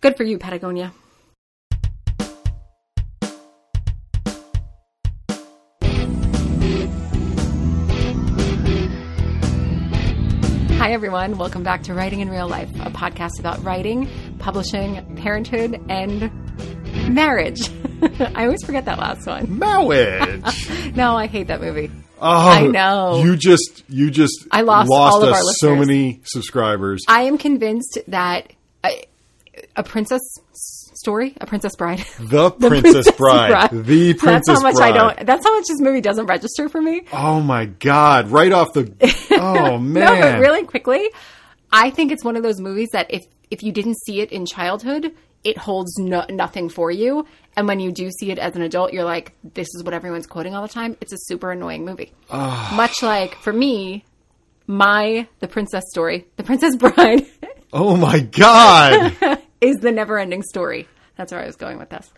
Good for you, Patagonia. Hi, everyone. Welcome back to Writing in Real Life, a podcast about writing, publishing, parenthood, and marriage. I always forget that last one. Marriage. No, I hate that movie. Oh, I know. You just, you just, I lost all of us our so many subscribers. I am convinced that a, a princess story, a princess bride. The Princess, Bride. The Princess That's how much Bride. I don't. That's how much this movie doesn't register for me. Oh my God! Right off the. Oh man! No, but really quickly, I think it's one of those movies that if if you didn't see it in childhood, it holds no, nothing for you. And when you do see it as an adult, you're like, this is what everyone's quoting all the time. It's a super annoying movie. Much like for me, my the princess story, the Princess Bride, Oh my God! is the never ending story. That's where I was going with this.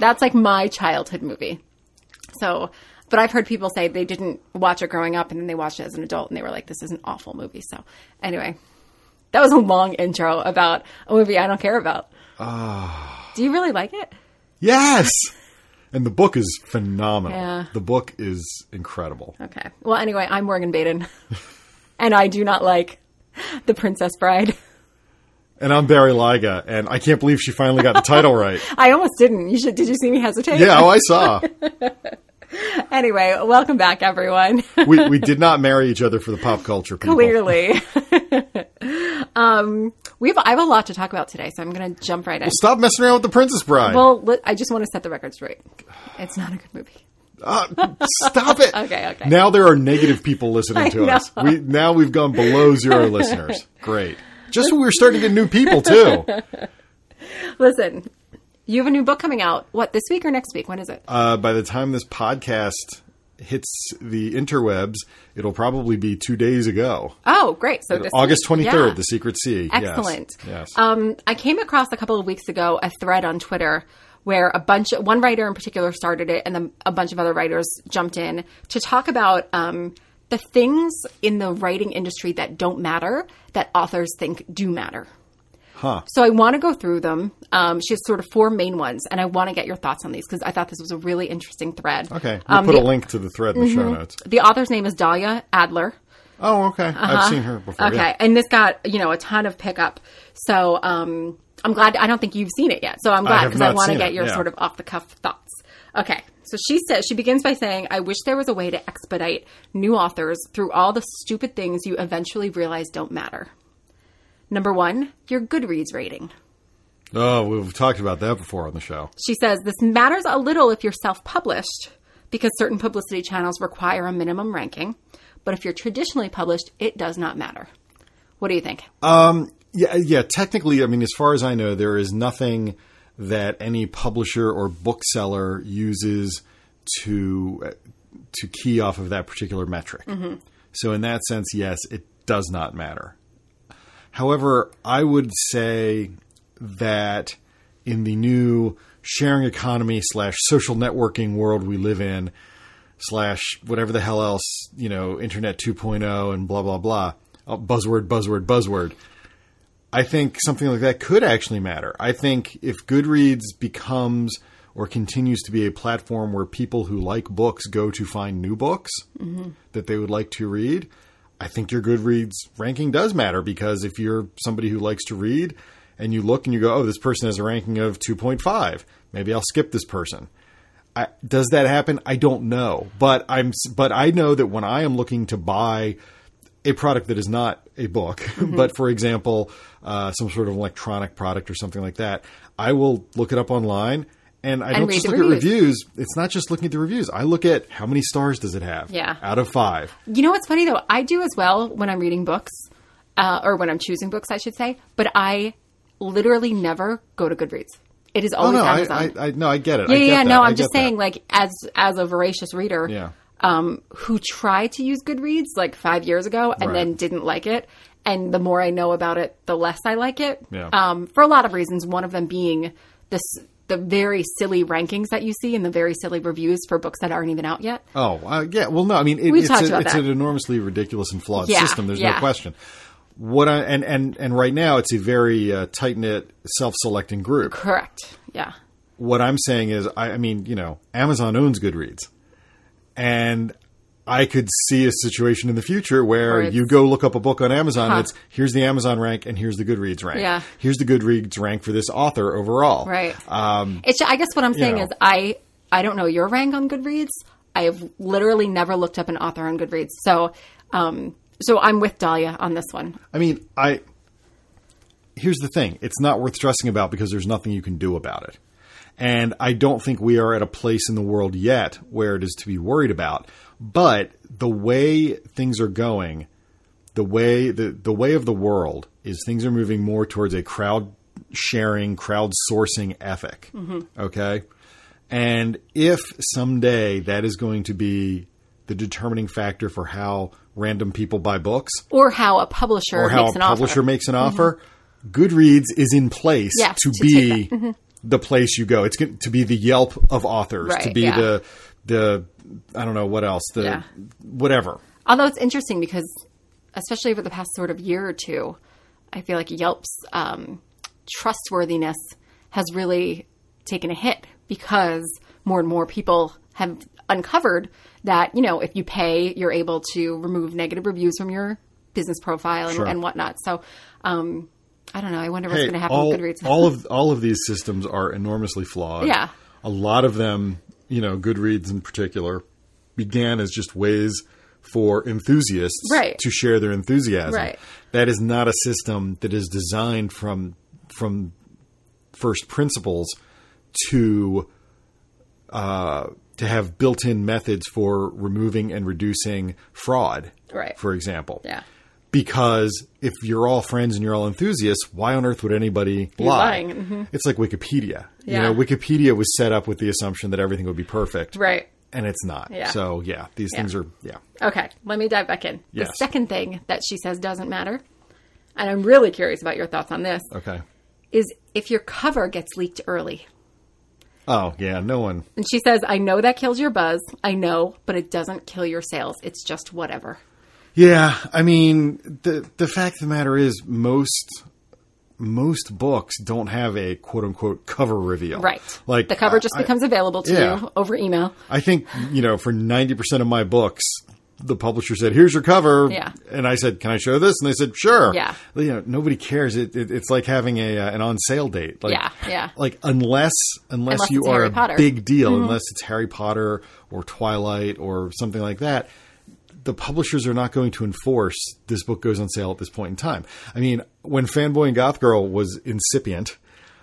That's like my childhood movie. So, but I've heard people say they didn't watch it growing up and then they watched it as an adult and they were like, this is an awful movie. So, anyway, that was a long intro about a movie I don't care about. Ah. Do you really like it? yes. And the book is phenomenal. Yeah. The book is incredible. Okay. Well, anyway, I'm Morgan Baden and I do not like The Princess Bride. And I'm Barry Lyga, and I can't believe she finally got the title right. I almost didn't. You should, did you see me hesitate? Yeah, oh, I saw. Anyway, welcome back, everyone. We we did not marry each other for the pop culture. People. Clearly. um, we have, I have a lot to talk about today, so I'm going to jump right in. Stop messing around with the Princess Bride. Well, let- I just want to set the record straight. It's not a good movie. Uh, stop it. Okay, okay. Now there are negative people listening to us. We now we've gone below zero listeners. Great. Just when we were starting to get new people too. Listen, you have a new book coming out. What, this week or next week? When is it? Uh, by the time this podcast hits the interwebs, it'll probably be two days ago. oh, great. So this August twenty third, Yeah. The Secret Sea. Yes. Excellent. Yes. Um, I came across a couple of weeks ago a thread on Twitter where a bunch, of one writer in particular started it, and then a bunch of other writers jumped in to talk about um, the things in the writing industry that don't matter that authors think do matter. huh. So I want to go through them. Um, she has sort of four main ones, and I want to get your thoughts on these because I thought this was a really interesting thread. Okay. We'll Um, put the, a link to the thread in the show notes. the author's name is Dahlia Adler. Oh, okay. I've seen her before. Uh-huh. Okay, Yeah. and this got you know a ton of pickup. So um, I'm glad. I don't think you've seen it yet, so I'm glad because I, not want to get your yeah. sort of off the cuff thoughts. Okay, so she says she begins by saying, "I wish there was a way to expedite new authors through all the stupid things you eventually realize don't matter." Number one, your Goodreads rating. Oh, we've talked about that before on the show. She says this matters a little if you're self published because certain publicity channels require a minimum ranking. But if you're traditionally published, it does not matter. What do you think? Um, Yeah, yeah. Technically, I mean, as far as I know, there is nothing that any publisher or bookseller uses to to key off of that particular metric. So, in that sense, yes, it does not matter. However, I would say that in the new sharing economy slash social networking world we live in, slash whatever the hell else, you know, Internet 2.0 and blah, blah, blah, uh, buzzword, buzzword, buzzword. I think something like that could actually matter. I think if Goodreads becomes or continues to be a platform where people who like books go to find new books that they would like to read, I think your Goodreads ranking does matter because if you're somebody who likes to read and you look and you go, oh, this person has a ranking of 2.5, maybe I'll skip this person. I, does that happen? I don't know, but I'm but I know that when I am looking to buy a product that is not a book, Mm-hmm. but for example, uh, some sort of electronic product or something like that, I will look it up online. And I don't just look at reviews. reviews. It's not just looking at the reviews. I look at how many stars does it have Yeah. out of five. You know what's funny though? I do as well when I'm reading books, uh, or when I'm choosing books, I should say. But I literally never go to Goodreads. It is Oh always no, I, Amazon. I, I no, I get it. yeah, I yeah, get yeah. that. No, I I'm just that. saying, like as as a voracious reader, Yeah. Um, who tried to use Goodreads like five years ago and Right. then didn't like it. And the more I know about it, the less I like it. Yeah. Um, for a lot of reasons. One of them being this the very silly rankings that you see and the very silly reviews for books that aren't even out yet. Oh, uh, yeah. Well, no, I mean, it, it's, a, it's an enormously ridiculous and flawed Yeah, system. There's yeah. no question. what I and and and right now it's a very uh, tight knit, self selecting group. Correct. Yeah. What I'm saying is, I, I mean, you know, Amazon owns Goodreads, and I could see a situation in the future where you go look up a book on Amazon. It's here's the Amazon rank and here's the Goodreads rank. Yeah. Here's the Goodreads rank for this author overall. Right. Um, It's. I guess what I'm saying know. is I. I don't know your rank on Goodreads. I have literally never looked up an author on Goodreads. So, um, so I'm with Dahlia on this one. I mean, I. Here's the thing: it's not worth stressing about because there's nothing you can do about it, and I don't think we are at a place in the world yet where it is to be worried about. But the way things are going, the way the the way of the world is things are moving more towards a crowd sharing, crowdsourcing ethic. Okay, and if someday that is going to be the determining factor for how random people buy books Or how a publisher or how makes a an offer. Mm-hmm. publisher makes an offer, Goodreads is in place Yeah, to, to be Mm-hmm. The place you go. It's going to be the Yelp of authors, to be yeah. the the I don't know what else, the Yeah. whatever. Although it's interesting because, especially over the past sort of year or two, I feel like Yelp's um, trustworthiness has really taken a hit because more and more people have uncovered that, you know, if you pay, you're able to remove negative reviews from your business profile and, Sure. and whatnot. So, um, I don't know. I wonder what's Hey, going to happen all, with Goodreads. all of all of these systems are enormously flawed. Yeah. a lot of them, you know, Goodreads in particular, began as just ways for enthusiasts Right. to share their enthusiasm. Right. That is not a system that is designed from from first principles to uh, to have built-in methods for removing and reducing fraud. Right. For example. yeah. Because if you're all friends and you're all enthusiasts, why on earth would anybody lie? lying, mhm. It's like Wikipedia. You Yeah. know, Wikipedia was set up with the assumption that everything would be perfect, Right. and it's not. Yeah. So yeah, these things are yeah. Okay, let me dive back in. The second thing that she says doesn't matter, and I'm really curious about your thoughts on this, Okay. is if your cover gets leaked early. Oh yeah, no one. And she says, I know that kills your buzz. I know, but it doesn't kill your sales. It's just whatever. Yeah, I mean the the fact of the matter is most most books don't have a quote unquote cover reveal. Right. Like the cover just I- becomes available to yeah. you over email. I think you know for ninety percent of my books, the publisher said, "Here's your cover," Yeah. and I said, "Can I show this?" And they said, "Sure." Yeah. you know, nobody cares. It, it, it's like having a uh, an on sale date. Like, Yeah, yeah. Like unless unless, Unless you are Harry a Potter. Mm-hmm. big deal, unless it's Harry Potter or Twilight or something like that. The publishers are not going to enforce this book goes on sale at this point in time. I mean, when Fanboy and Goth Girl was incipient,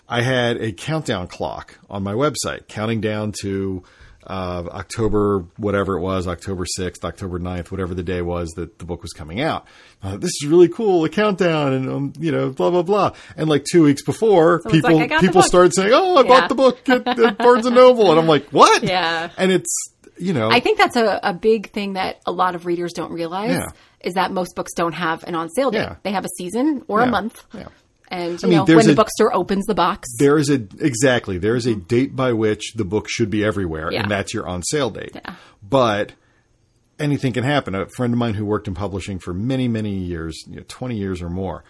I had a countdown clock on my website counting down to uh, October, whatever it was, October 6th, October 9th, whatever the day was that the book was coming out. Uh, this is really cool, a countdown, and, um, you know, blah, blah, blah. And like two weeks before, it's people, like, I got the people started saying, oh, I Yeah. bought the book at, at Barnes and Noble. And I'm like, what? Yeah. And it's, you know, I think that's a, a big thing that a lot of readers don't realize Yeah. is that most books don't have an on sale date. Yeah. They have a season or Yeah. a month. And you mean, know, when the bookstore opens the box, there is a exactly there is a date by which the book should be everywhere and that's your on sale date but anything can happen a friend of mine who worked in publishing for many many years you know, 20 years or more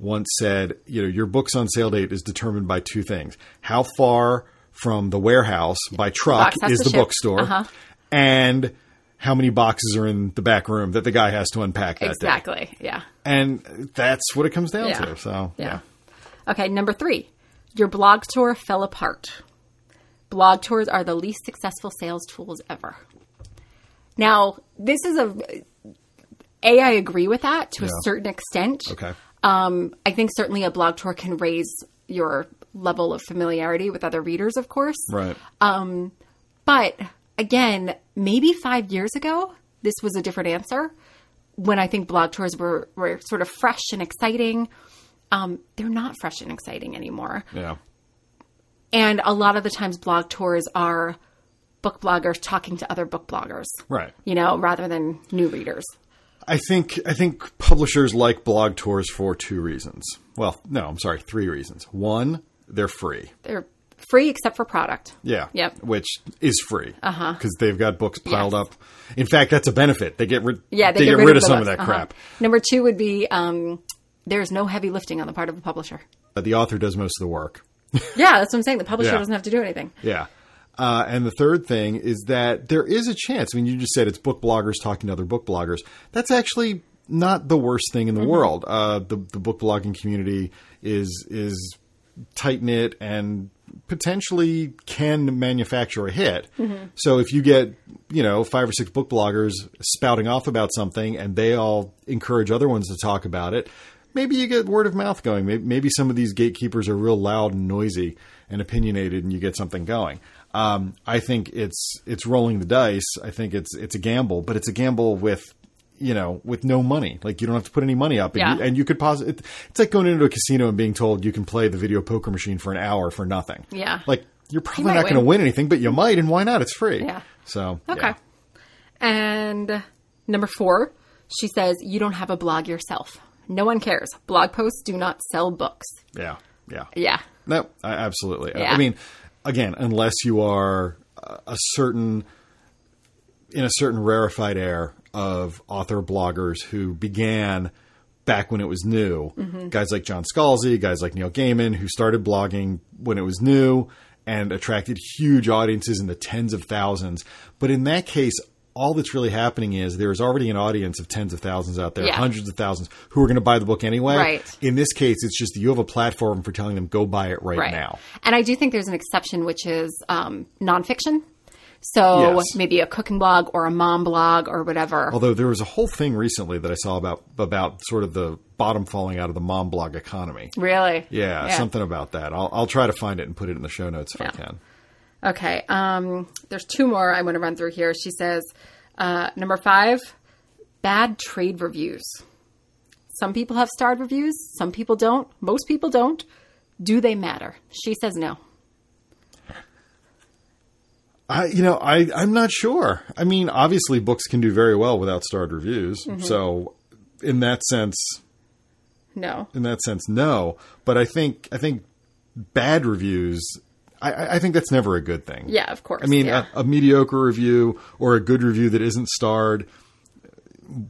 once said you know your book's on sale date is determined by two things how far from the warehouse by truck is the ship. bookstore Uh-huh. and how many boxes are in the back room that the guy has to unpack that day exactly. Yeah. and that's what it comes down Yeah. to so Yeah. Okay, number three, your blog tour fell apart. Blog tours are the least successful sales tools ever. Now, this is a a. I agree with that to a certain extent. okay Um, I think certainly a blog tour can raise your level of familiarity with other readers, of course. right Um, But again, maybe five years ago, this was a different answer. When I think blog tours were, were sort of fresh and exciting, um, they're not fresh and exciting anymore. yeah And a lot of the times, blog tours are book bloggers talking to other book bloggers, right you know, rather than new readers. I think I think publishers like blog tours for two reasons. Well, no, I'm sorry, three reasons. One, they're free. They're free except for product. Yeah. Yep. Which is free. Uh-huh. Because they've got books piled Yes. up. In fact, that's a benefit. They get rid. Yeah, they, get, rid, of some of those. that Uh-huh. crap. Number two would be um, there's no heavy lifting on the part of a publisher. But the author does most of the work. Yeah, that's what I'm saying. The publisher Yeah. doesn't have to do anything. Yeah. Uh, and the third thing is that there is a chance. I mean, you just said it's book bloggers talking to other book bloggers. That's actually not the worst thing in the world. Uh, the the book blogging community is is tight knit and potentially can manufacture a hit. So if you get you know five or six book bloggers spouting off about something and they all encourage other ones to talk about it, maybe you get word of mouth going. Maybe, maybe some of these gatekeepers are real loud and noisy and opinionated, and you get something going. Um, I think it's it's rolling the dice. I think it's it's a gamble, but it's a gamble with you know with no money. Like you don't have to put any money up, and, Yeah. you, and you could pause. It, it's like going into a casino and being told you can play the video poker machine for an hour for nothing. Yeah. like you're probably not going to win. anything, but you might, and why not? It's free. Yeah. So Okay. yeah. And number four, she says, you don't have a blog yourself. No one cares. Blog posts do not sell books. yeah, yeah. Yeah. No, I, absolutely. I- Yeah. I mean, again, unless you are a certain in a certain rarefied air of author bloggers who began back when it was new. Mm-hmm. Guys like John Scalzi, guys like Neil Gaiman, who started blogging when it was new and attracted huge audiences in the tens of thousands. But in that case, all that's really happening is there's already an audience of tens of thousands out there, Yeah. hundreds of thousands, who are going to buy the book anyway. Right. In this case, it's just that you have a platform for telling them go buy it right, Right. now. And I do think there's an exception, which is um, nonfiction. So Yes. maybe a cooking blog or a mom blog or whatever. Although there was a whole thing recently that I saw about about sort of the bottom falling out of the mom blog economy. really? Yeah, something about that. I'll, I'll try to find it and put it in the show notes if I can. Okay. Um, there's two more I want to run through here. She says, uh, number five, bad trade reviews. Some people have starred reviews, some people don't. Most people don't. Do they matter? She says no. I, you know, I, I'm not sure. I mean, obviously, books can do very well without starred reviews. Mm-hmm. So, in that sense, No. in that sense, no. But I think, I think bad reviews. I- I, think that's never a good thing. Yeah, of course. I mean, yeah. a, a mediocre review or a good review that isn't starred,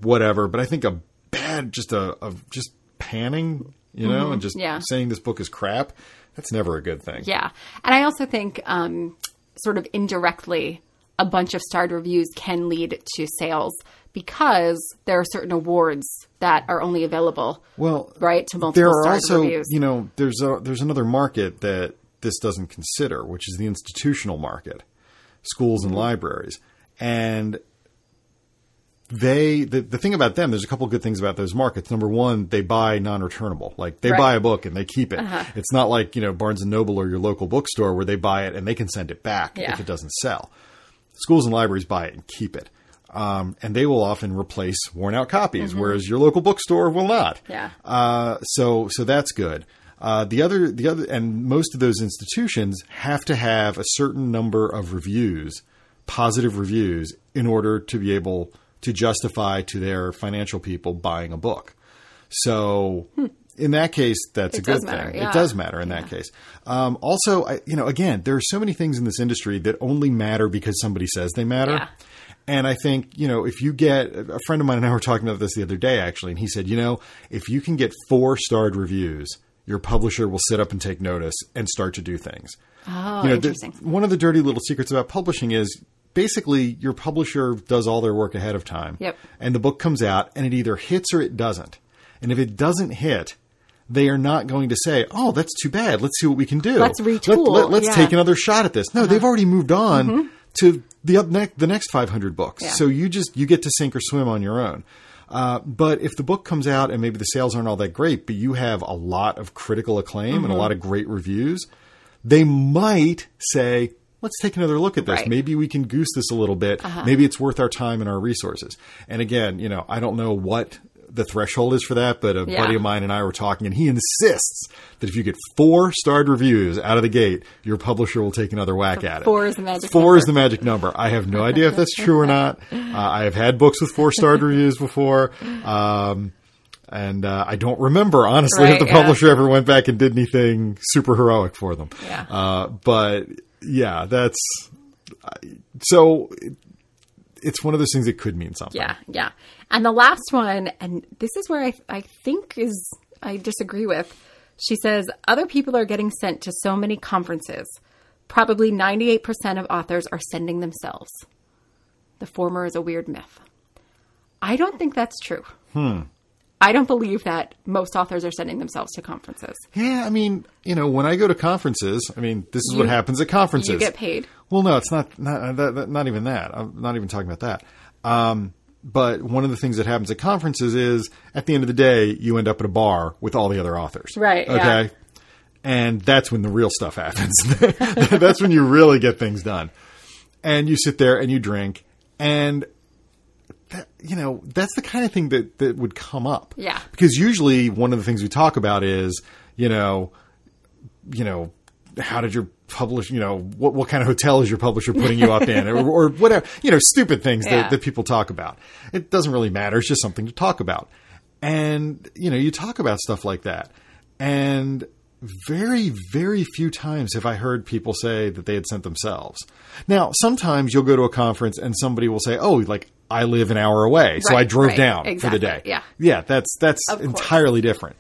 whatever. But I think a bad, just a, a just panning, you know, and just Mm-hmm. Yeah. saying this book is crap. That's never a good thing. Yeah. And I also think, um, sort of indirectly, a bunch of starred reviews can lead to sales because there are certain awards that are only available, Well, right, to multiple there are also, reviews. you know, there's a, there's another market that this doesn't consider, which is the institutional market, schools and libraries, and they the, the thing about them there's a couple good things about those markets number one they buy non-returnable like they Right. Uh-huh. buy a book and they keep it it's not like you know barnes and noble or your local bookstore where they buy it and they can send it back Yeah. if it doesn't sell schools and libraries buy it and keep it um, and they will often replace worn out copies whereas your local bookstore will not Mm-hmm. Yeah. uh, so so that's good. Uh, the other the other and most of those institutions have to have a certain number of reviews, positive reviews, in order to be able to justify to their financial people buying a book. So in that case, that's Hmm. It a good matter, thing. yeah. It does matter in that case. Um, also, I, you know, again, there are so many things in this industry that only matter because somebody says they matter. Yeah. And I think, you know, if you get a friend of mine and I were talking about this the other day actually, and he said, you know, if you can get four starred reviews, your publisher will sit up and take notice and start to do things. oh, you know, the- interesting. one of the dirty little secrets about publishing is basically your publisher does all their work ahead of time. Yep. And the book comes out and it either hits or it doesn't. And if it doesn't hit, they are not going to say, "Oh, that's too bad. Let's see what we can do. Let's retool." Let, us Yeah. Uh-huh. take another shot at this." No, they've already moved on to the up next the next 500 books. Yeah. So you just you get to sink or swim on your own. Uh, but if the book comes out and maybe the sales aren't all that great, but you have a lot of critical acclaim Mm-hmm. and a lot of great reviews, they might say, let's take another look at this. Right. Uh-huh. Maybe we can goose this a little bit. Maybe it's worth our time and our resources. And again, you know, I don't know what the threshold is for that, but a Yeah. buddy of mine and I were talking, and he insists that if you get four starred reviews out of the gate, your publisher will take another whack at it. four is the magic Four number. is the magic number. I have no idea if that's true or not. Uh, I have had books with four starred reviews before. Um, and uh, I don't remember honestly if Right, the yeah. publisher ever went back and did anything super heroic for them. Yeah. Uh, but yeah, that's so. it- It's one of those things that could mean something. Yeah, yeah. And the last one, and this is where I, I think is I disagree with. She says other people are getting sent to so many conferences. Probably 98% of authors are sending themselves. The former is a weird myth. I don't think that's true. Hmm. I don't believe that most authors are sending themselves to conferences. Yeah, I mean, you know, when I go to conferences, I mean, this is what happens at conferences. You get paid. Well, no, it's not. Not, that- not even that. I'm not even talking about that. Um, but one of the things that happens at conferences is, at the end of the day, you end up at a bar with all the other authors. Right, yeah. Okay. And that's when the real stuff happens. that's when you really get things done. And you sit there and you drink, and that, you know that's the kind of thing that that would come up. Yeah. Because usually one of the things we talk about is, you know, you know, how did your publish, you know, what, what kind of hotel is your publisher putting you up in or, or whatever, you know, stupid things Yeah. that, that people talk about. It doesn't really matter. It's just something to talk about. And, you know, you talk about stuff like that. And very, very few times have I heard people say that they had sent themselves. Now, sometimes you'll go to a conference and somebody will say, oh, like, I live an hour away, so I drove right. down for the day. yeah. Yeah, that's, that's Of course. entirely different.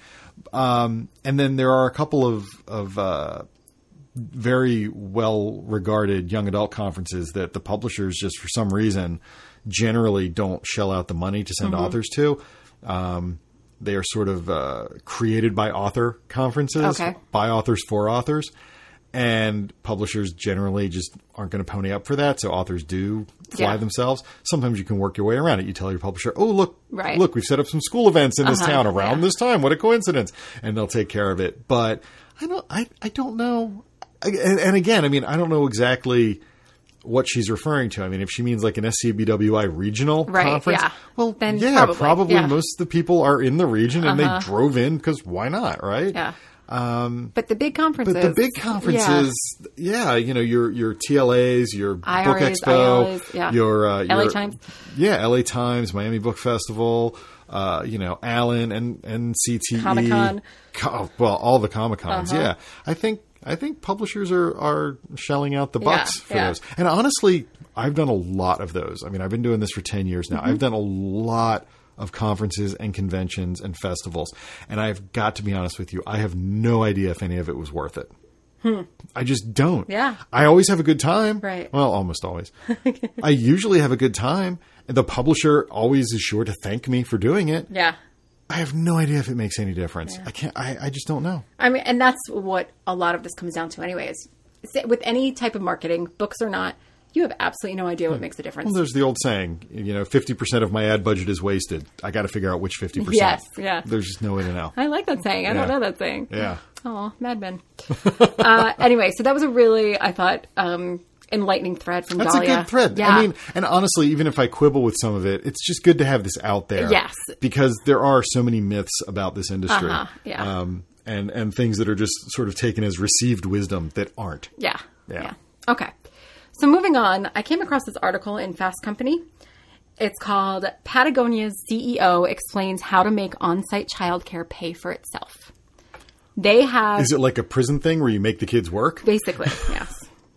Um, and then there are a couple of, of, uh, very well regarded young adult conferences that the publishers just for some reason generally don't shell out the money to send Mm-hmm. authors to. Um, they are sort of uh, created by author conferences, Okay. by authors for authors, and publishers generally just aren't going to pony up for that. So authors do fly Yeah. themselves. Sometimes you can work your way around it. You tell your publisher, "Oh, look, Right. look, we've set up some school events in this Uh-huh, town around yeah. this time. What a coincidence!" And they'll take care of it. But I don't, I, I don't know. And, and again, I mean, I don't know exactly what she's referring to. I mean, if she means like an SCBWI regional Right, conference, yeah. well, Then yeah, probably, probably, yeah. Uh-huh. most of the people are in the region and they drove in because why not, right? Yeah. But the big conferences. But the big conferences, yeah. you know, your your TLAs, your Book IRAs, Expo, ILAs, yeah. your uh, LA your- Times. yeah, LA Times, Miami Book Festival, uh, you know, ALAN and and CTE, Comic-Con. Co- well, all the Comic Cons. Uh-huh. Yeah, I think I think publishers are are shelling out the bucks Yeah, for yeah. those. And honestly, I've done a lot of those. I mean, I've been doing this for ten years now. Mm-hmm. I've done a lot of conferences and conventions and festivals, and I've got to be honest with you, I have no idea if any of it was worth it. I just don't. Hmm. Yeah. I always have a good time. Right. Well, almost always. I usually have a good time. And the publisher always is sure to thank me for doing it. Yeah. I have no idea if it makes any difference. I can't. I, I just don't know. I mean, and that's what a lot of this comes down to, anyway. Is is with any type of marketing, books or not, you have absolutely no idea what makes a difference. Well, there's the old saying, you know, fifty percent of my ad budget is wasted. I got to figure out which fifty percent. Yes, yeah. There's just no way to know. I like that saying. I don't know that saying. Yeah. Oh, Mad Men. uh, anyway, so that was a really, I thought, um, enlightening thread from That's Dahlia. a good thread. Yeah. I mean, and honestly, even if I quibble with some of it, it's just good to have this out there. Yes. Because there are so many myths about this industry. Uh-huh, yeah. Um, and, and things that are just sort of taken as received wisdom that aren't. Yeah. Yeah. Okay. So moving on, I came across this article in Fast Company. It's called Patagonia's CEO explains how to make on-site childcare pay for itself. They have Is it like a prison thing where you make the kids work? basically, yes.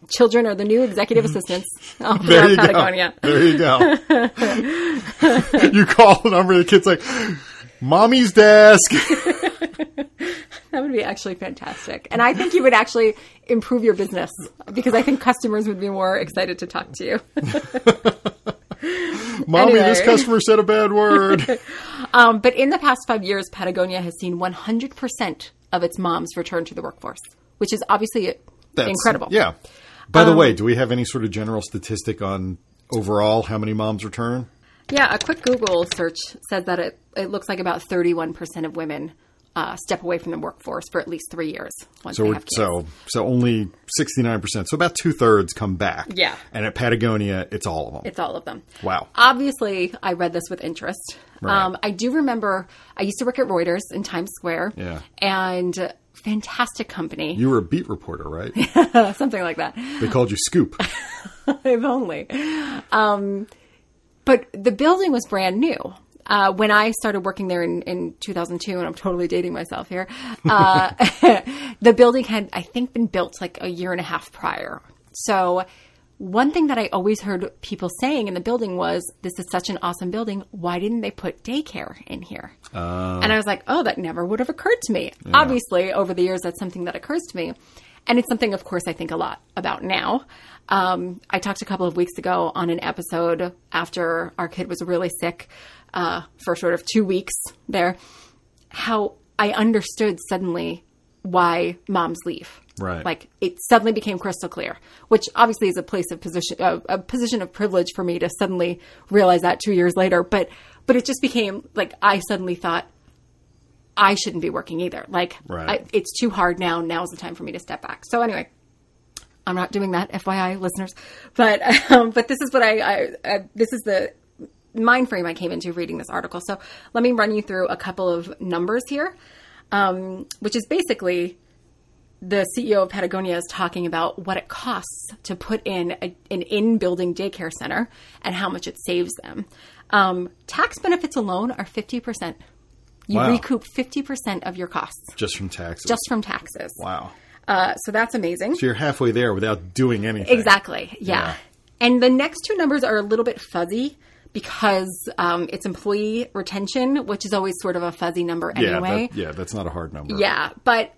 Children are the new executive assistants of There you Patagonia. go. There you go. you call the number, the kid's like, "Mommy's desk." That would be actually fantastic. And I think you would actually improve your business because I think customers would be more excited to talk to you. Mommy, this customer said a bad word. Um, but in the past five years, Patagonia has seen 100% of its moms return to the workforce, which is obviously That's incredible. Yeah. By the Um, way, do we have any sort of general statistic on overall how many moms return? Yeah, a quick Google search says that it, it looks like about 31% of women uh, step away from the workforce for at least three years once So they have kids. so so only sixty nine percent. So about two thirds come back. Yeah. And at Patagonia, it's all of them. It's all of them. Wow. Obviously, I read this with interest. Right. Um, I do remember I used to work at Reuters in Times Square. Yeah. And fantastic company, you were a beat reporter, right? something like that. they called you Scoop. if only. Um, but the building was brand new. Uh, when I started working there in, in 2002, and I'm totally dating myself here, uh, the building had, I think, been built like a year and a half prior. So one thing that I always heard people saying in the building was, "This is such an awesome building. Why didn't they put daycare in here?" and I was like, "Oh, that never would have occurred to me." Obviously, over the years, that's something that occurs to me, and it's something, of course, I think a lot about now. Um, I talked a couple of weeks ago on an episode after our kid was really sick uh, for sort of two weeks there, how I understood suddenly why moms leave. Right. Like it suddenly became crystal clear, which obviously is a place of position, uh, a position of privilege for me to suddenly realize that two years later. But, but it just became like I suddenly thought I shouldn't be working either. Like Right. I, it's too hard now. Now's the time for me to step back. So anyway, I'm not doing that, FYI, listeners. But um, but this is what I, I, I this is the mind frame I came into reading this article. So let me run you through a couple of numbers here, um, which is basically the CEO of Patagonia is talking about what it costs to put in a, an in-building daycare center and how much it saves them. Um, tax benefits alone are fifty percent. You Wow. recoup fifty percent of your costs just from taxes. just from taxes. wow. Uh, so that's amazing. So you're halfway there without doing anything. Exactly. Yeah. Yeah. And the next two numbers are a little bit fuzzy because um, it's employee retention, which is always sort of a fuzzy number Yeah, anyway. that- yeah, that's not a hard number. Yeah, but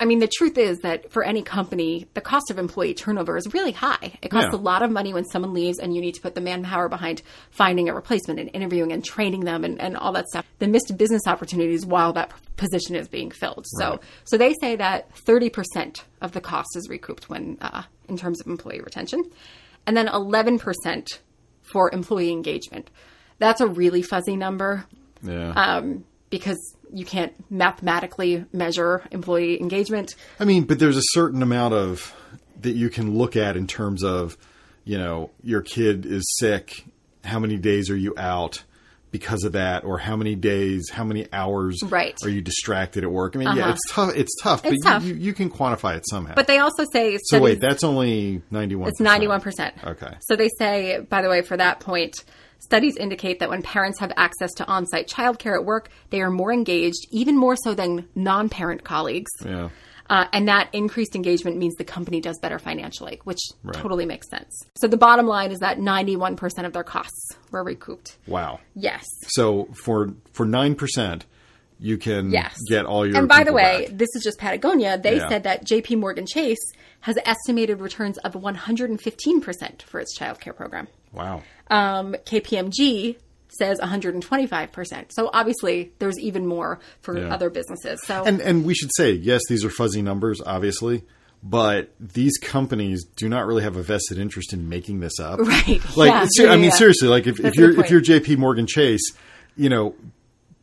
I mean, the truth is that for any company, the cost of employee turnover is really high. It costs Yeah. a lot of money when someone leaves and you need to put the manpower behind finding a replacement and interviewing and training them and, and all that stuff. The missed business opportunities while that position is being filled. So, so they say that 30% of the cost is recouped when, uh, in terms of employee retention. And then 11% for employee engagement. That's a really fuzzy number Yeah. um, because you can't mathematically measure employee engagement. I mean, but there's a certain amount of that you can look at in terms of, you know, your kid is sick. How many days are you out because of that, or how many days, how many hours Right. are you distracted at work? I mean, yeah, Uh-huh. it's tough. It's tough, but tough. You, you, you can quantify it somehow. But they also say so wait, that's only ninety one. it's ninety one percent. Okay. So they say, by the way, for that point, studies indicate that when parents have access to on site childcare at work, they are more engaged, even more so than non parent colleagues. Yeah. Uh, and that increased engagement means the company does better financially, which Right. totally makes sense. So the bottom line is that 91% of their costs were recouped. Wow. Yes. So for for nine percent, you can Yes. get all your. And by the way, back. this is just Patagonia. They Yeah. said that JP Morgan Chase has estimated returns of 115% for its childcare program. wow. Um, KPMG says 125%. So obviously there's even more for Yeah. other businesses. So And and we should say yes, these are fuzzy numbers, obviously, but these companies do not really have a vested interest in making this up. Right. Like, Yeah. ser- I mean, yeah. seriously, like if, if you're if you're. J.P. Morgan Chase, you know,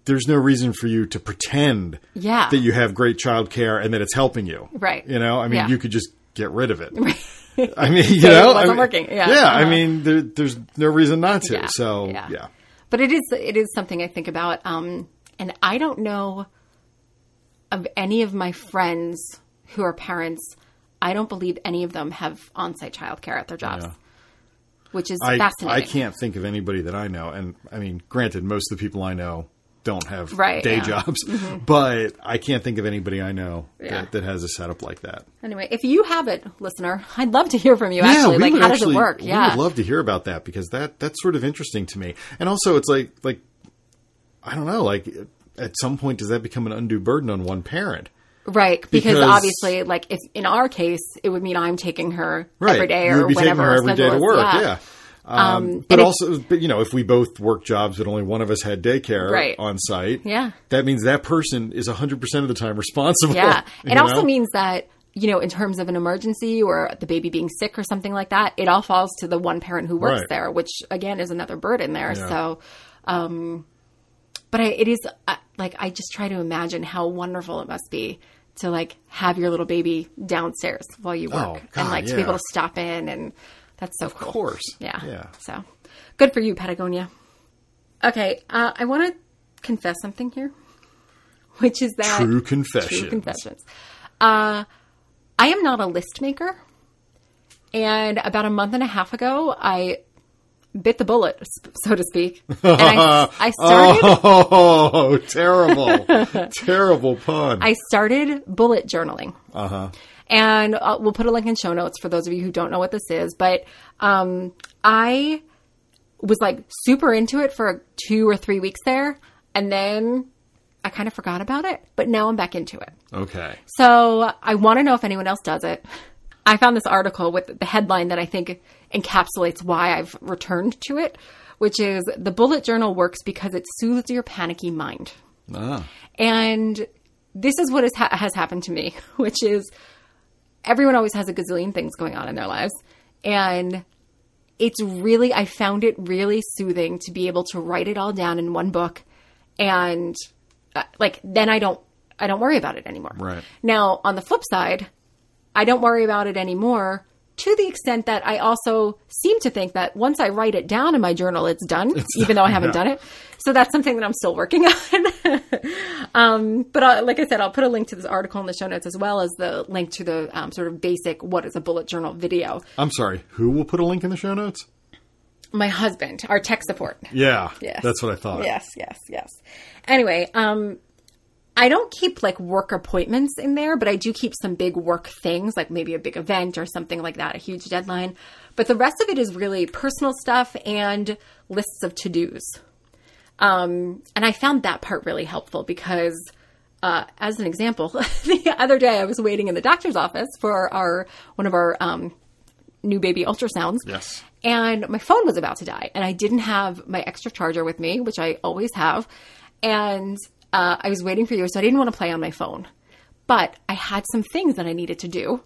there's no reason for you to pretend Yeah. that you have great childcare and that it's helping you. Right. You know, I mean, Yeah. you could just get rid of it. I mean, you Say it know, wasn't I mean, working. Yeah. Yeah. I Uh-huh. mean, there, there's no reason not to. Yeah. So Yeah. yeah. But it is it is something I think about. Um, and I don't know of any of my friends who are parents. I don't believe any of them have on-site childcare at their jobs, Yeah. which is I, fascinating. I can't think of anybody that I know, and I mean, granted, most of the people I know don't have Right, day yeah. Mm-hmm. jobs, but I can't think of anybody I know Yeah. that, that has a setup like that. Anyway, if you have it, listener, I'd love to hear from you. Actually, we like how actually, does it work? Yeah, would love to hear about that because that that's sort of interesting to me. And also, it's like like I don't know, like at some point, does that become an undue burden on one parent? right. Because, Because- obviously, like if in our case, it would mean I'm taking her Right, every day or be taking whenever her every day to work. Yeah. Yeah. Um, but and it- also, but you know, if we both work jobs but only one of us had daycare Right. on site, Yeah. that means that person is 100% of the time responsible. Yeah. It also know? means that, you know, in terms of an emergency or the baby being sick or something like that, it all falls to the one parent who works Right. there, which again is another burden there. Yeah. So, um, but I, it is uh, like, I just try to imagine how wonderful it must be to like have your little baby downstairs while you work Oh, and God, like to be able to stop in. And that's so cool. Of course. Yeah. Yeah. So good for you, Patagonia. Okay. Uh, I want to confess something here, which is that True confession. True confessions. Uh, I am not a list maker. And about a month and a half ago, I bit the bullet, so to speak. And I, I started, Oh, terrible. terrible pun. I started bullet journaling. Uh huh. And uh, we'll put a link in show notes for those of you who don't know what this is. But um, I was like super into it for two or three weeks there. And then I kind of forgot about it. But now I'm back into it. Okay. So I want to know if anyone else does it. I found this article with the headline that I think encapsulates why I've returned to it, which is the bullet journal works because it soothes your panicky mind. Ah. And this is what ha- has happened to me, which is everyone always has a gazillion things going on in their lives. And it's really, I found it really soothing to be able to write it all down in one book. And uh, like, then I don't, I don't worry about it anymore. Right. Now, on the flip side, I don't worry about it anymore to the extent that I also seem to think that once I write it down in my journal, it's done, even though I haven't yeah. done it. So that's something that I'm still working on. um, but uh, like I said, I'll put a link to this article in the show notes as well as the link to the um, sort of basic what is a bullet journal video. I'm sorry. Who will put a link in the show notes? My husband, our tech support. Yeah. Yes. That's what I thought. Yes, yes, yes. Anyway, um, I don't keep like work appointments in there, but I do keep some big work things, like maybe a big event or something like that, a huge deadline. But the rest of it is really personal stuff and lists of to dos. Um, and I found that part really helpful because, uh, as an example, the other day I was waiting in the doctor's office for our one of our um, new baby ultrasounds. Yes. And my phone was about to die, and I didn't have my extra charger with me, which I always have. And uh, I was waiting for you, so I didn't want to play on my phone. But I had some things that I needed to do,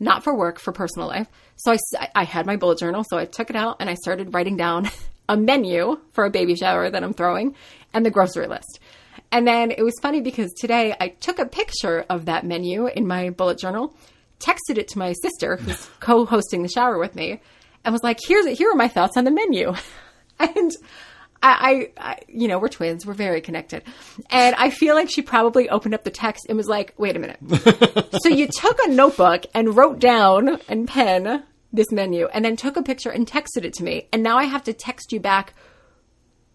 not for work, for personal life. So I, I had my bullet journal, so I took it out and I started writing down a menu for a baby shower that I'm throwing and the grocery list. And then it was funny because today I took a picture of that menu in my bullet journal, texted it to my sister who's co-hosting the shower with me, and was like, "Here's. Here are my thoughts on the menu." and I, I, I, you know, we're twins. We're very connected, and I feel like she probably opened up the text and was like, "Wait a minute." so you took a notebook and wrote down and pen this menu, and then took a picture and texted it to me, and now I have to text you back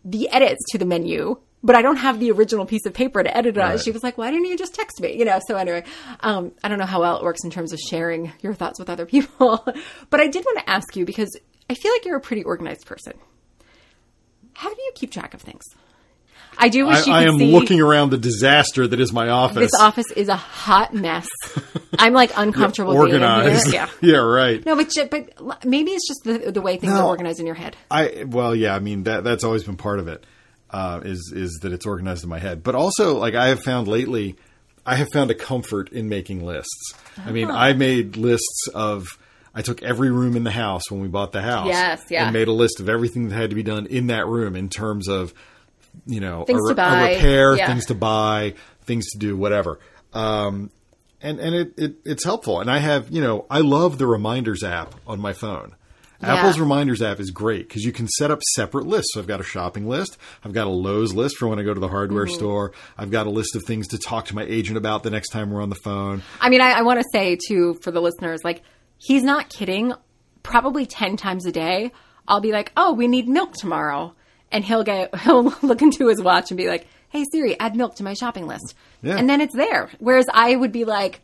the edits to the menu, but I don't have the original piece of paper to edit it on. She was like, why didn't you just text me? You know, so anyway, um, I don't know how well it works in terms of sharing your thoughts with other people, but I did want to ask you because I feel like you're a pretty organized person. How do you keep track of things? I do wish I, you I am see looking around the disaster that is my office. this office is a hot mess. I'm like uncomfortable organized. Yeah. yeah, right. No, but but maybe it's just the the way things No. are organized in your head. I well, yeah. I mean that that's always been part of it. Uh, is is that it's organized in my head, but also like I have found lately, I have found a comfort in making lists. I mean, Oh. I made lists of. I took every room in the house when we bought the house. Yes, yeah. And made a list of everything that had to be done in that room in terms of, you know, Things a, to buy. repair, Yeah. things to buy, things to do, whatever. Um, and and it, it it's helpful. And I have, you know, I love the reminders app on my phone. Apple's reminders app is great because you can set up separate lists. So I've got a shopping list. I've got a Lowe's list for when I go to the hardware Mm-hmm. store. I've got a list of things to talk to my agent about the next time we're on the phone. I mean, I, I want to say too for the listeners, like he's not kidding. Probably ten times a day, I'll be like, "Oh, we need milk tomorrow," and he'll get he'll look into his watch and be like, "Hey Siri, add milk to my shopping list," Yeah. and then it's there. Whereas I would be like.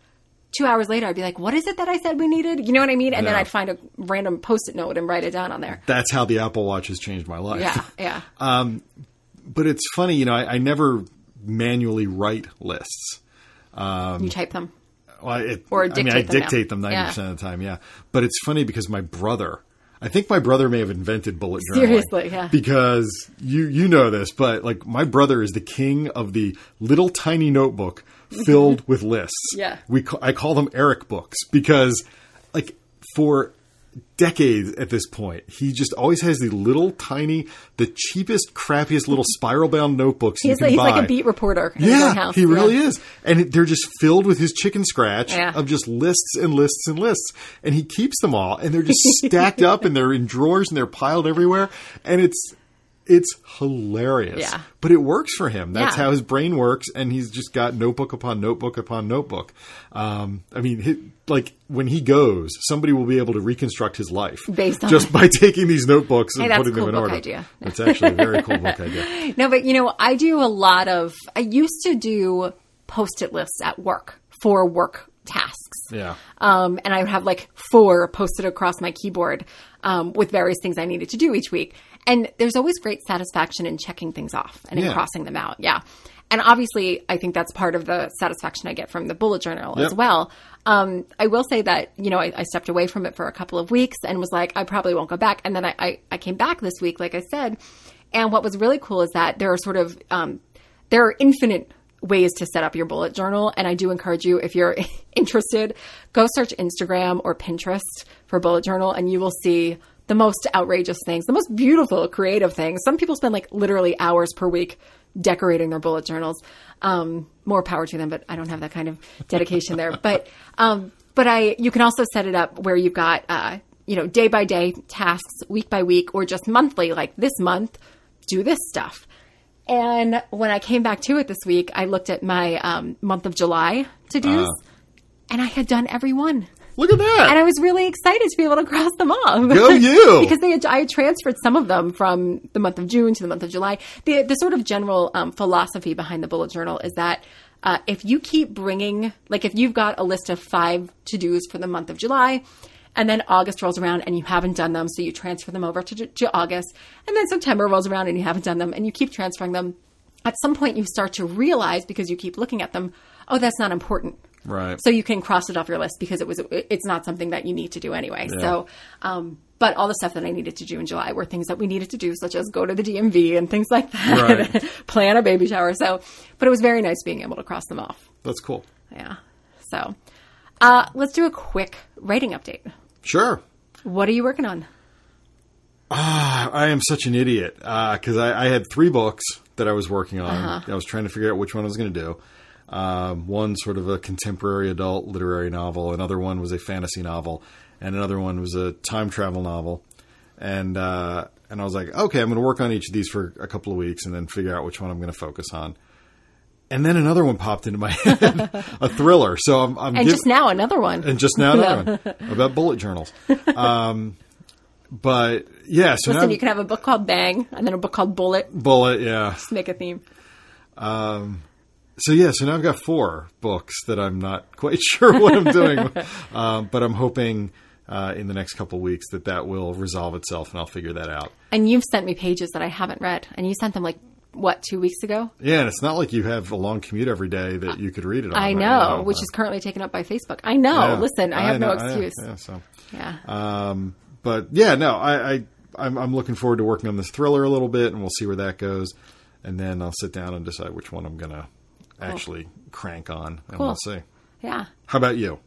Two hours later, I'd be like, "What is it that I said we needed?" You know what I mean? And then I'd find a random post-it note and write it down on there. That's how the Apple Watch has changed my life. Yeah, yeah. Uh, but it's funny, you know, I, I never manually write lists. Um, you type them. Well, it, Or I mean, I dictate them ninety Yeah. percent of the time. Yeah, but it's funny because my brother, I think my brother may have invented bullet journaling. Seriously, yeah. Because you you know this, but like my brother is the king of the little tiny notebook filled with lists. Yeah. we ca- I call them Eric books because like for decades at this point he just always has the little tiny the cheapest crappiest little spiral bound notebooks He's, like, he's like a beat reporter. In his own yeah, house. he really Yeah. is. And it, they're just filled with his chicken scratch Yeah. of just lists and lists and lists. And he keeps them all and they're just stacked up and they're in drawers and they're piled everywhere. And it's, it's hilarious. Yeah. But it works for him. That's Yeah. how his brain works. And he's just got notebook upon notebook upon notebook. Um, I mean, he, like when he goes, somebody will be able to reconstruct his life Based on just it. by taking these notebooks and Hey, putting a them cool in order. idea. It's actually a very cool book idea. No, but you know, I do a lot of. I used to do post-it lists at work for work tasks. Yeah. Um, and I would have like four posted across my keyboard um, with various things I needed to do each week. And there's always great satisfaction in checking things off and in crossing them out. Yeah. And obviously, I think that's part of the satisfaction I get from the bullet journal as well. Um, I will say that, you know, I, I stepped away from it for a couple of weeks and was like, I probably won't go back. And then I, I, I came back this week, like I said. And what was really cool is that there are sort of, um, there are infinite ways to set up your bullet journal. And I do encourage you, if you're interested, go search Instagram or Pinterest for bullet journal and you will see the most outrageous things, the most beautiful, creative things. Some people spend like literally hours per week decorating their bullet journals. Um, more power to them, but I don't have that kind of dedication there. But, um, but I, you can also set it up where you've got, uh, you know, day by day tasks, week by week, or just monthly, like this month, do this stuff. And when I came back to it this week, I looked at my um, month of July to dos, and I had done every one. Look at that. And I was really excited to be able to cross them off. Go you! because they had, I had transferred some of them from the month of June to the month of July. The, the sort of general um, philosophy behind the bullet journal is that uh, if you keep bringing, like if you've got a list of five to dos for the month of July, and then August rolls around and you haven't done them, so you transfer them over to, to August, and then September rolls around and you haven't done them, and you keep transferring them. At some point, you start to realize because you keep looking at them, oh, that's not important. Right. So you can cross it off your list because it was it's not something that you need to do anyway. So, um, but all the stuff that I needed to do in July were things that we needed to do, such as go to the DMV and things like that, Right. plan a baby shower. So, but it was very nice being able to cross them off. That's cool. Yeah. So, uh, let's do a quick writing update. Sure. What are you working on? I am such an idiot because I, I had three books that I was working on. Uh-huh. I was trying to figure out which one I was going to do. Um, one sort of a contemporary adult literary novel, another one was a fantasy novel, and another one was a time travel novel. And uh, and I was like, okay, I'm going to work on each of these for a couple of weeks and then figure out which one I'm going to focus on. And then another one popped into my head, a thriller. So I'm, I'm And giv- just now another one. and just now another one about bullet journals. Um, but yeah, so Listen, you can have a book called Bang and then a book called Bullet. bullet, yeah. to Make a theme. So yeah, so now I've got four books that I'm not quite sure what I'm doing, um, but I'm hoping uh, in the next couple weeks that that will resolve itself and I'll figure that out. And you've sent me pages that I haven't read, and you sent them like what two weeks ago? Yeah, and it's not like you have a long commute every day that you could read it on. I right know, now. which is currently taken up by Facebook. I know. Yeah. Listen, I have no know, I- excuse. yeah, so. Yeah. Um, but yeah, no, I, I I'm, I'm looking forward to working on this thriller a little bit, and we'll see where that goes, and then I'll sit down and decide which one I'm gonna actually crank on, and Cool. we'll see. yeah. How about you?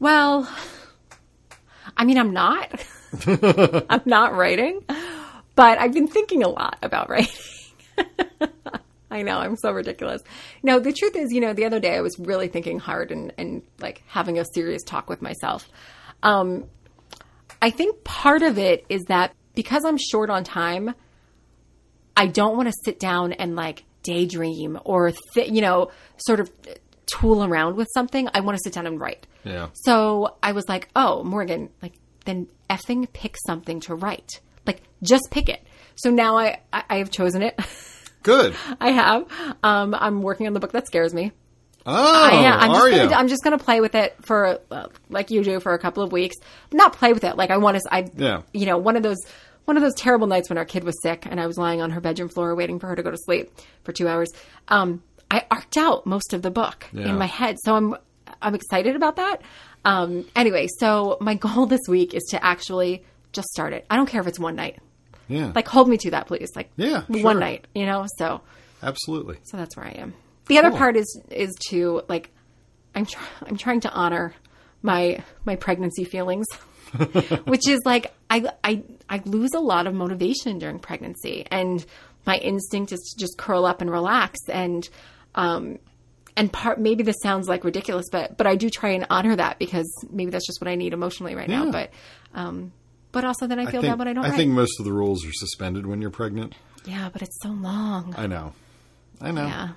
Well, I mean, I'm not. I'm not writing, but I've been thinking a lot about writing. I know, I'm so ridiculous. No, the truth is, you know, the other day I was really thinking hard and, and like having a serious talk with myself. Um, I think part of it is that because I'm short on time, I don't want to sit down and like daydream or, th- you know, sort of tool around with something. I want to sit down and write. Yeah. So I was like, oh, Morgan, like, then effing pick something to write. Like, just pick it. So now I, I, I have chosen it. Good. I have. Um, I'm working on the book that scares me. Oh, I am. I'm are just you? gonna, I'm just going to play with it for, uh, like you do, for a couple of weeks. Not play with it. Like I want to. I, Yeah. You know, one of those. One of those terrible nights when our kid was sick and I was lying on her bedroom floor waiting for her to go to sleep for two hours. Um, I arced out most of the book Yeah. in my head, so I'm I'm excited about that. Um, anyway, so my goal this week is to actually just start it. I don't care if it's one night. yeah. Like hold me to that, please. Like Yeah, one sure. night, you know. So Absolutely. so that's where I am. The other Cool. part is is to like I'm try- I'm trying to honor my my pregnancy feelings, which is like I I I lose a lot of motivation during pregnancy, and my instinct is to just curl up and relax and um and part maybe this sounds like ridiculous, but but I do try and honor that because maybe that's just what I need emotionally right now. But um but also then I I feel think, bad when I don't. I write. think most of the rules are suspended when you're pregnant. yeah, but it's so long. I know. I know. Yeah.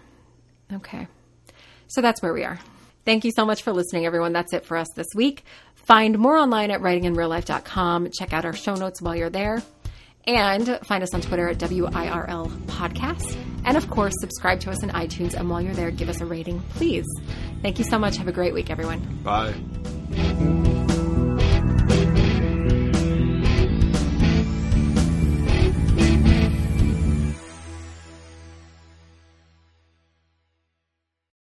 Okay. So that's where we are. Thank you so much for listening, everyone. That's it for us this week. Find more online at writinginreallife.com. Check out our show notes while you're there. And find us on Twitter at WIRL Podcast. And of course, subscribe to us in iTunes. And while you're there, give us a rating, please. Thank you so much. Have a great week, everyone. Bye.